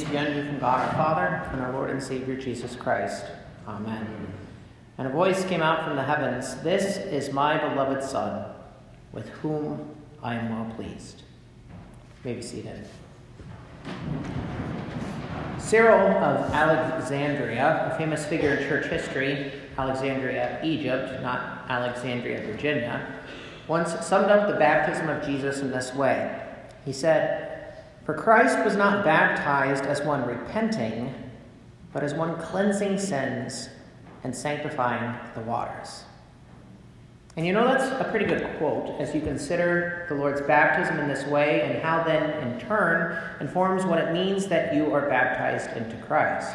Grace, be unto you from God our Father and our Lord and Savior Jesus Christ. Amen. And a voice came out from the heavens This is my beloved Son, with whom I am well pleased. You may be seated. Cyril of Alexandria, a famous figure in church history, Alexandria, Egypt, not Alexandria, Virginia, once summed up the baptism of Jesus in this way. He said, for Christ was not baptized as one repenting, but as one cleansing sins and sanctifying the waters. And you know that's a pretty good quote as you consider the Lord's baptism in this way and how then, in turn, informs what it means that you are baptized into Christ.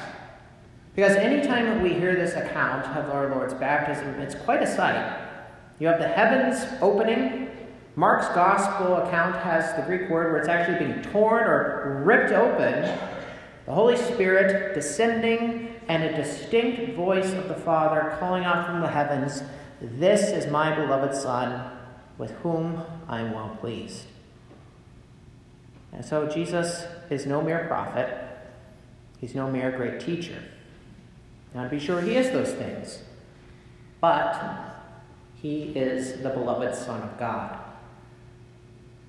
Because anytime we hear this account of our Lord's baptism, it's quite a sight. You have the heavens opening Mark's gospel account has the Greek word where it's actually being torn or ripped open. The Holy Spirit descending and a distinct voice of the Father calling out from the heavens, This is my beloved Son, with whom I am well pleased. And so Jesus is no mere prophet, he's no mere great teacher. Now, to be sure, he is those things, but he is the beloved Son of God.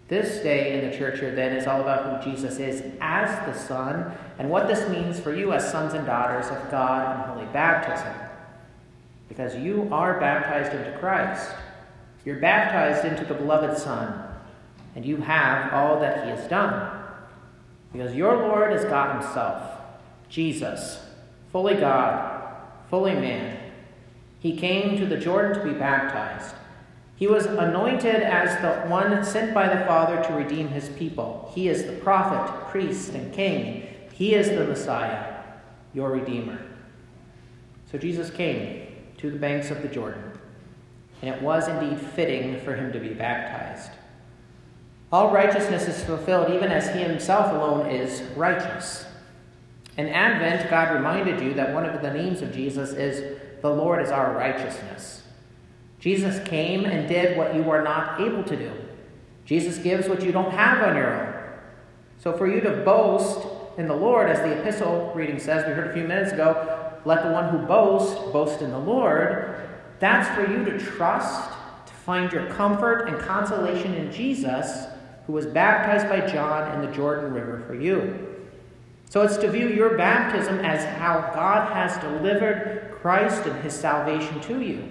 This day in the church here, then, is all about who Jesus is as the Son and what this means for you as sons and daughters of God in holy baptism. Because you are baptized into Christ, you're baptized into the beloved Son, and you have all that He has done. Because your Lord is God Himself, Jesus, fully God, fully man. He came to the Jordan to be baptized. He was anointed as the one sent by the Father to redeem his people. He is the prophet, priest, and king. He is the Messiah, your Redeemer. So Jesus came to the banks of the Jordan, and it was indeed fitting for him to be baptized. All righteousness is fulfilled even as he himself alone is righteous. In Advent, God reminded you that one of the names of Jesus is the Lord is our righteousness. Jesus came and did what you are not able to do. Jesus gives what you don't have on your own. So for you to boast in the Lord, as the epistle reading says, we heard a few minutes ago, let the one who boasts boast in the Lord. That's for you to trust, to find your comfort and consolation in Jesus, who was baptized by John in the Jordan River for you. So it's to view your baptism as how God has delivered Christ and his salvation to you.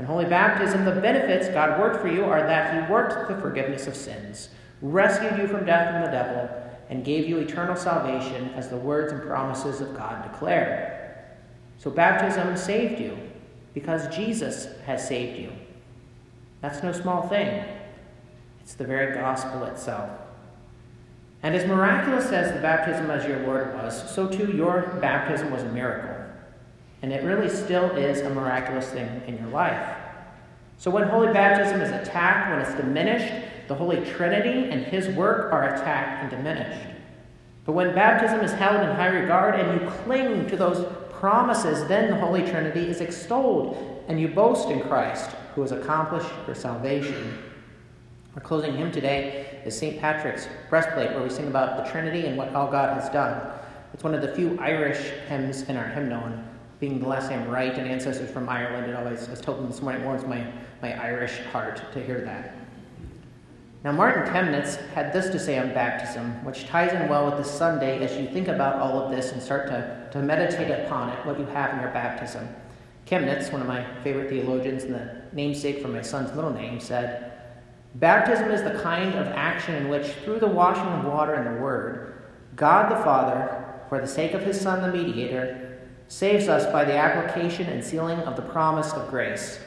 In holy baptism, the benefits God worked for you are that He worked the forgiveness of sins, rescued you from death and the devil, and gave you eternal salvation as the words and promises of God declare. So baptism saved you because Jesus has saved you. That's no small thing. It's the very gospel itself. And as miraculous as the baptism as your Lord was, so too your baptism was a miracle. And it really still is a miraculous thing in your life. So when holy baptism is attacked, when it's diminished, the Holy Trinity and His work are attacked and diminished. But when baptism is held in high regard and you cling to those promises, then the Holy Trinity is extolled and you boast in Christ, who has accomplished your salvation. Our closing hymn today is St. Patrick's Breastplate, where we sing about the Trinity and what all God has done. It's one of the few Irish hymns in our hymnal, being the last name Wright and ancestors from Ireland, it always, I was told this morning, it warms my, my Irish heart to hear that. Now, Martin Chemnitz had this to say on baptism, which ties in well with this Sunday as you think about all of this and start to, to meditate upon it, what you have in your baptism. Chemnitz, one of my favorite theologians and the namesake for my son's middle name, said, Baptism is the kind of action in which, through the washing of water and the Word, God the Father, for the sake of his Son the mediator, saves us by the application and sealing of the promise of grace.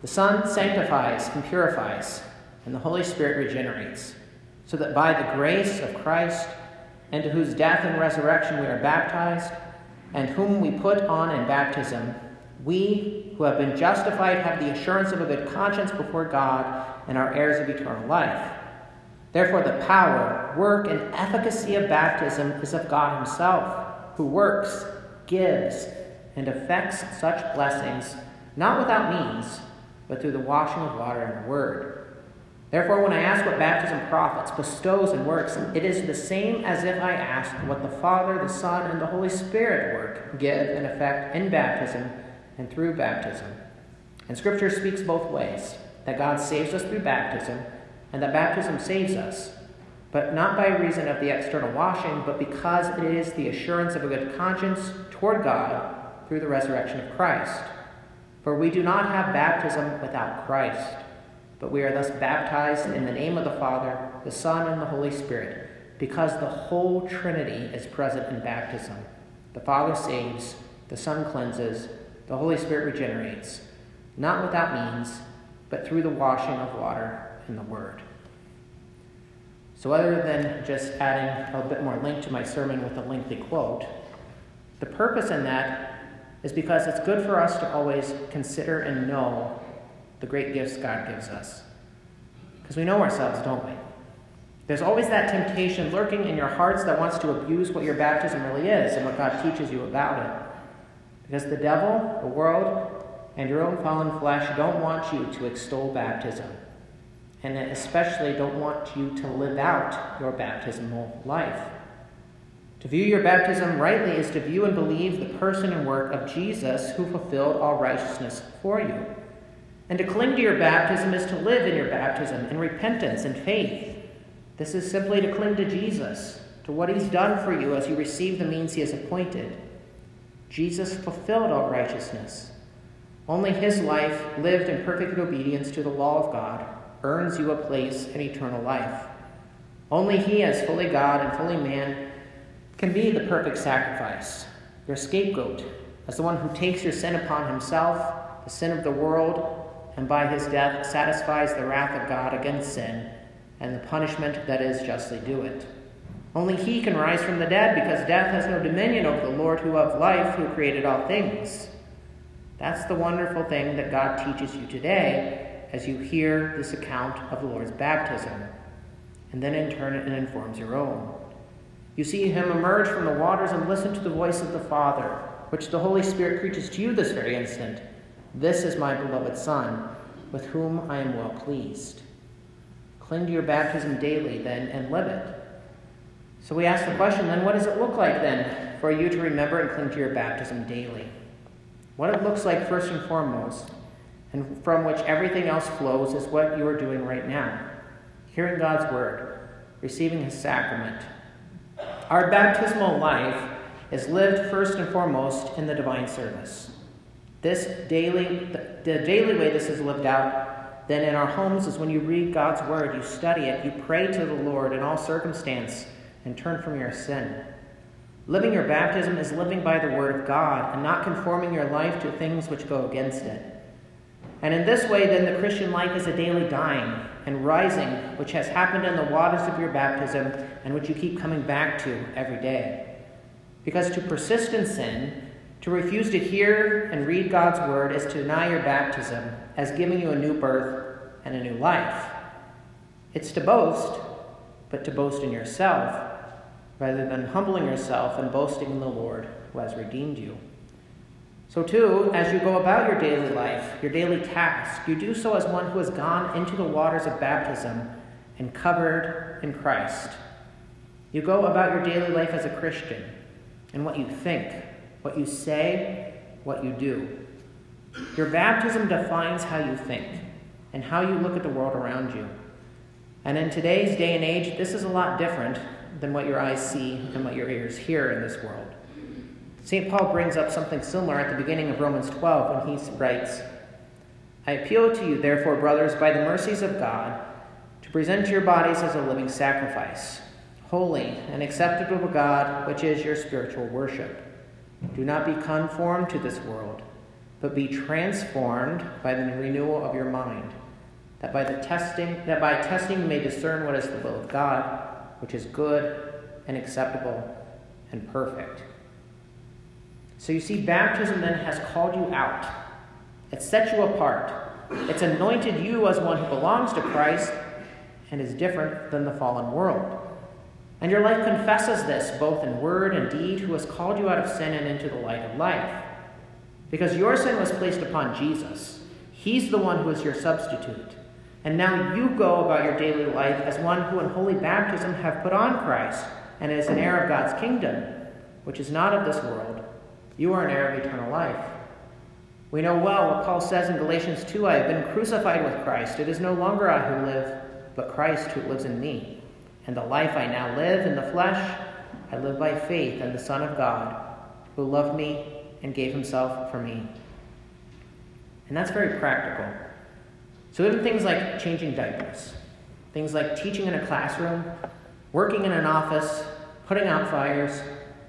The Son sanctifies and purifies, and the Holy Spirit regenerates, so that by the grace of Christ, into whose death and resurrection we are baptized, and whom we put on in baptism, we who have been justified have the assurance of a good conscience before God and are heirs of eternal life. Therefore, the power, work, and efficacy of baptism is of God Himself, who works gives, and effects such blessings, not without means, but through the washing of water and the word. Therefore, when I ask what baptism profits, bestows, and works, it is the same as if I asked what the Father, the Son, and the Holy Spirit work, give, and effect in baptism and through baptism. And Scripture speaks both ways that God saves us through baptism, and that baptism saves us, but not by reason of the external washing, but because it is the assurance of a good conscience toward God through the resurrection of Christ. For we do not have baptism without Christ. But we are thus baptized in the name of the Father, the Son, and the Holy Spirit, because the whole Trinity is present in baptism. The Father saves, the Son cleanses, the Holy Spirit regenerates, not without means, but through the washing of water and the Word. So, other than just adding a bit more link to my sermon with a lengthy quote, the purpose in that is because it's good for us to always consider and know the great gifts God gives us. Because we know ourselves, don't we? There's always that temptation lurking in your hearts that wants to abuse what your baptism really is and what God teaches you about it. Because the devil, the world, and your own fallen flesh don't want you to extol baptism, and especially don't want you to live out your baptismal life. To view your baptism rightly is to view and believe the person and work of Jesus who fulfilled all righteousness for you. And to cling to your baptism is to live in your baptism in repentance and faith. This is simply to cling to Jesus, to what he's done for you as you receive the means he has appointed. Jesus fulfilled all righteousness. Only his life, lived in perfect obedience to the law of God, earns you a place in eternal life. Only he, as fully God and fully man, can be the perfect sacrifice, your scapegoat, as the one who takes your sin upon himself, the sin of the world, and by his death satisfies the wrath of God against sin and the punishment that is justly due it. Only he can rise from the dead because death has no dominion over the Lord who of life, who created all things. That's the wonderful thing that God teaches you today as you hear this account of the Lord's baptism, and then in turn it informs your own. You see him emerge from the waters and listen to the voice of the Father, which the Holy Spirit preaches to you this very instant. This is my beloved Son, with whom I am well pleased. Cling to your baptism daily, then, and live it. So we ask the question then, what does it look like then for you to remember and cling to your baptism daily? What it looks like, first and foremost, and from which everything else flows, is what you are doing right now hearing God's word, receiving his sacrament. Our baptismal life is lived first and foremost in the divine service. This daily, the daily way this is lived out, then in our homes is when you read God's word, you study it, you pray to the Lord in all circumstance, and turn from your sin. Living your baptism is living by the word of God and not conforming your life to things which go against it. And in this way, then, the Christian life is a daily dying and rising, which has happened in the waters of your baptism and which you keep coming back to every day. Because to persist in sin to refuse to hear and read God's word is to deny your baptism as giving you a new birth and a new life. It's to boast, but to boast in yourself rather than humbling yourself and boasting in the Lord who has redeemed you. So, too, as you go about your daily life, your daily task, you do so as one who has gone into the waters of baptism and covered in Christ. You go about your daily life as a Christian and what you think, what you say, what you do. Your baptism defines how you think and how you look at the world around you. And in today's day and age, this is a lot different than what your eyes see and what your ears hear in this world. St. Paul brings up something similar at the beginning of Romans 12 when he writes, I appeal to you, therefore, brothers, by the mercies of God, to present your bodies as a living sacrifice, holy and acceptable to God, which is your spiritual worship. Do not be conformed to this world, but be transformed by the renewal of your mind, that by the testing that by testing you may discern what is the will of God, which is good and acceptable and perfect. So you see, baptism then has called you out. It set you apart. It's anointed you as one who belongs to Christ and is different than the fallen world. And your life confesses this, both in word and deed, who has called you out of sin and into the light of life. Because your sin was placed upon Jesus. He's the one who is your substitute. And now you go about your daily life as one who in holy baptism have put on Christ, and is an heir of God's kingdom, which is not of this world. You are an heir of eternal life. We know well what Paul says in Galatians 2 I have been crucified with Christ. It is no longer I who live, but Christ who lives in me. And the life I now live in the flesh, I live by faith in the Son of God, who loved me and gave himself for me. And that's very practical. So, even things like changing diapers, things like teaching in a classroom, working in an office, putting out fires,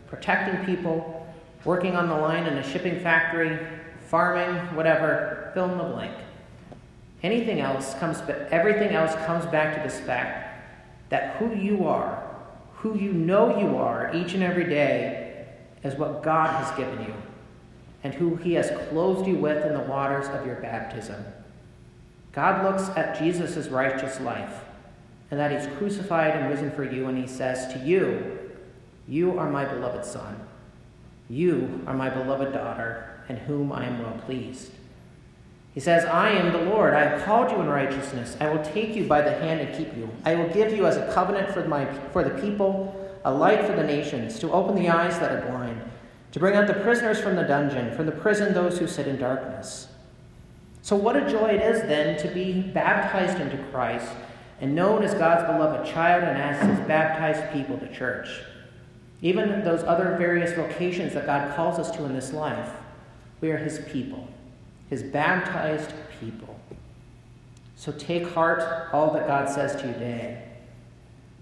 protecting people, working on the line in a shipping factory, farming, whatever, fill in the blank. Anything else comes, everything else comes back to this fact that who you are, who you know you are each and every day, is what God has given you, and who He has clothed you with in the waters of your baptism. God looks at Jesus' righteous life and that he's crucified and risen for you, and he says to you, You are my beloved Son. You are my beloved daughter, in whom I am well pleased. He says, I am the Lord. I have called you in righteousness. I will take you by the hand and keep you. I will give you as a covenant for, my, for the people, a light for the nations, to open the eyes that are blind, to bring out the prisoners from the dungeon, from the prison those who sit in darkness so, what a joy it is then to be baptized into Christ and known as God's beloved child and as his baptized people to church. Even those other various vocations that God calls us to in this life, we are his people, his baptized people. So take heart all that God says to you today.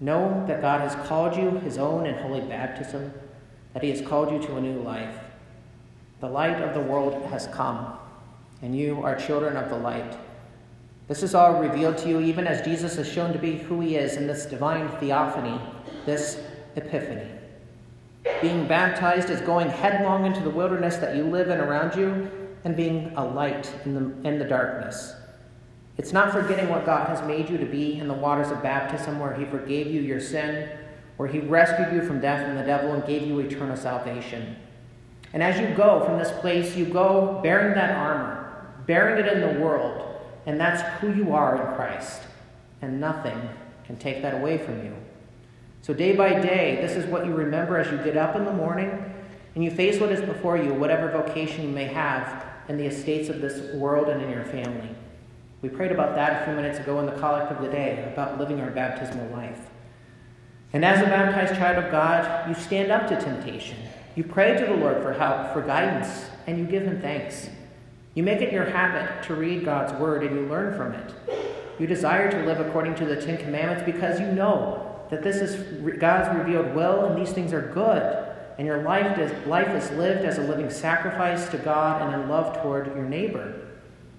Know that God has called you his own in holy baptism, that he has called you to a new life. The light of the world has come and you are children of the light. This is all revealed to you even as Jesus is shown to be who he is in this divine theophany, this epiphany. Being baptized is going headlong into the wilderness that you live in around you and being a light in the, in the darkness. It's not forgetting what God has made you to be in the waters of baptism, where He forgave you your sin, where He rescued you from death and the devil and gave you eternal salvation. And as you go from this place, you go bearing that armor, bearing it in the world, and that's who you are in Christ. And nothing can take that away from you. So, day by day, this is what you remember as you get up in the morning and you face what is before you, whatever vocation you may have in the estates of this world and in your family. We prayed about that a few minutes ago in the collect of the day, about living our baptismal life. And as a baptized child of God, you stand up to temptation. You pray to the Lord for help, for guidance, and you give Him thanks. You make it your habit to read God's word and you learn from it. You desire to live according to the Ten Commandments because you know that this is God's revealed will and these things are good. And your life is, life is lived as a living sacrifice to God and in love toward your neighbor.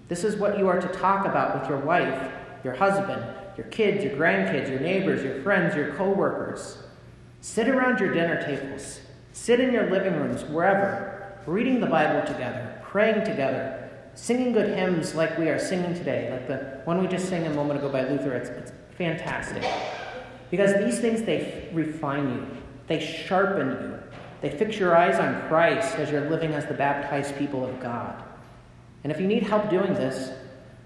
This is what you are to talk about with your wife, your husband, your kids, your grandkids, your neighbors, your friends, your co workers. Sit around your dinner tables, sit in your living rooms, wherever, reading the Bible together, praying together, singing good hymns like we are singing today, like the one we just sang a moment ago by Luther, it's, it's fantastic. Because these things, they refine you, they sharpen you, they fix your eyes on Christ as you're living as the baptized people of God. And if you need help doing this,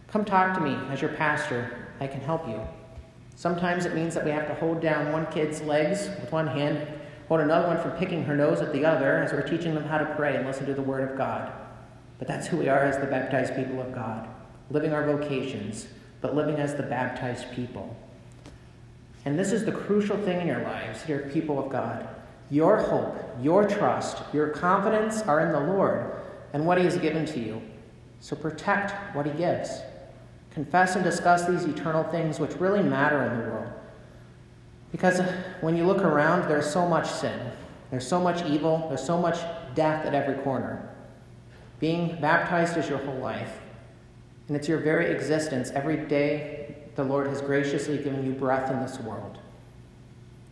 come talk to me as your pastor. I can help you. Sometimes it means that we have to hold down one kid's legs with one hand, hold another one from picking her nose at the other as we're teaching them how to pray and listen to the Word of God. But that's who we are as the baptized people of God, living our vocations, but living as the baptized people. And this is the crucial thing in your lives, dear people of God. Your hope, your trust, your confidence are in the Lord and what He has given to you. So protect what He gives. Confess and discuss these eternal things which really matter in the world. Because when you look around, there's so much sin, there's so much evil, there's so much death at every corner. Being baptized is your whole life, and it's your very existence. Every day, the Lord has graciously given you breath in this world.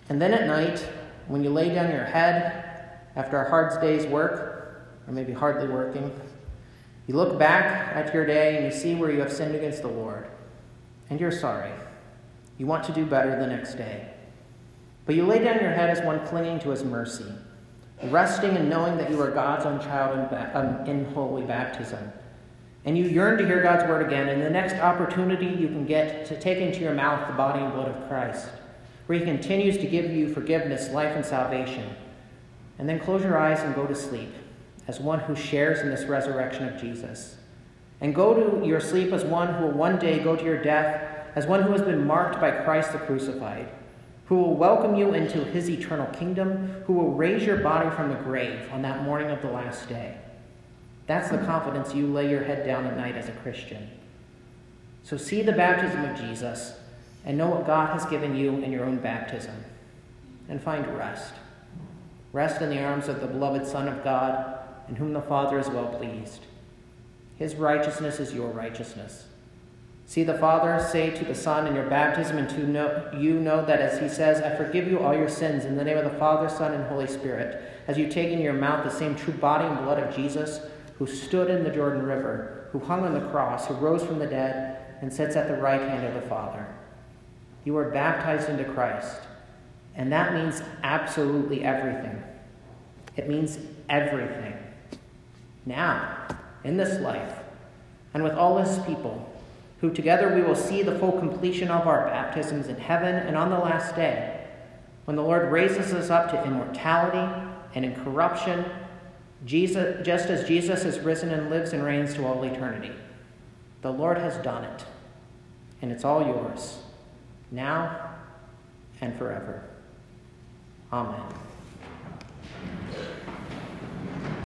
And then at night, when you lay down your head after a hard day's work, or maybe hardly working, you look back at your day and you see where you have sinned against the Lord, and you're sorry. You want to do better the next day. But you lay down your head as one clinging to his mercy resting and knowing that you are God's own child in, ba- um, in holy baptism. And you yearn to hear God's word again, and the next opportunity you can get to take into your mouth the body and blood of Christ, where he continues to give you forgiveness, life, and salvation, and then close your eyes and go to sleep as one who shares in this resurrection of Jesus. And go to your sleep as one who will one day go to your death, as one who has been marked by Christ the crucified, who will welcome you into his eternal kingdom, who will raise your body from the grave on that morning of the last day. That's the confidence you lay your head down at night as a Christian. So see the baptism of Jesus and know what God has given you in your own baptism. And find rest. Rest in the arms of the beloved Son of God, in whom the Father is well pleased. His righteousness is your righteousness. See the Father say to the Son in your baptism, and to know, you know that as he says, I forgive you all your sins in the name of the Father, Son, and Holy Spirit, as you take in your mouth the same true body and blood of Jesus who stood in the Jordan River, who hung on the cross, who rose from the dead, and sits at the right hand of the Father. You are baptized into Christ, and that means absolutely everything. It means everything. Now, in this life, and with all his people, who together we will see the full completion of our baptisms in heaven and on the last day, when the Lord raises us up to immortality and incorruption Jesus, just as Jesus has risen and lives and reigns to all eternity. The Lord has done it, and it's all yours, now and forever. Amen.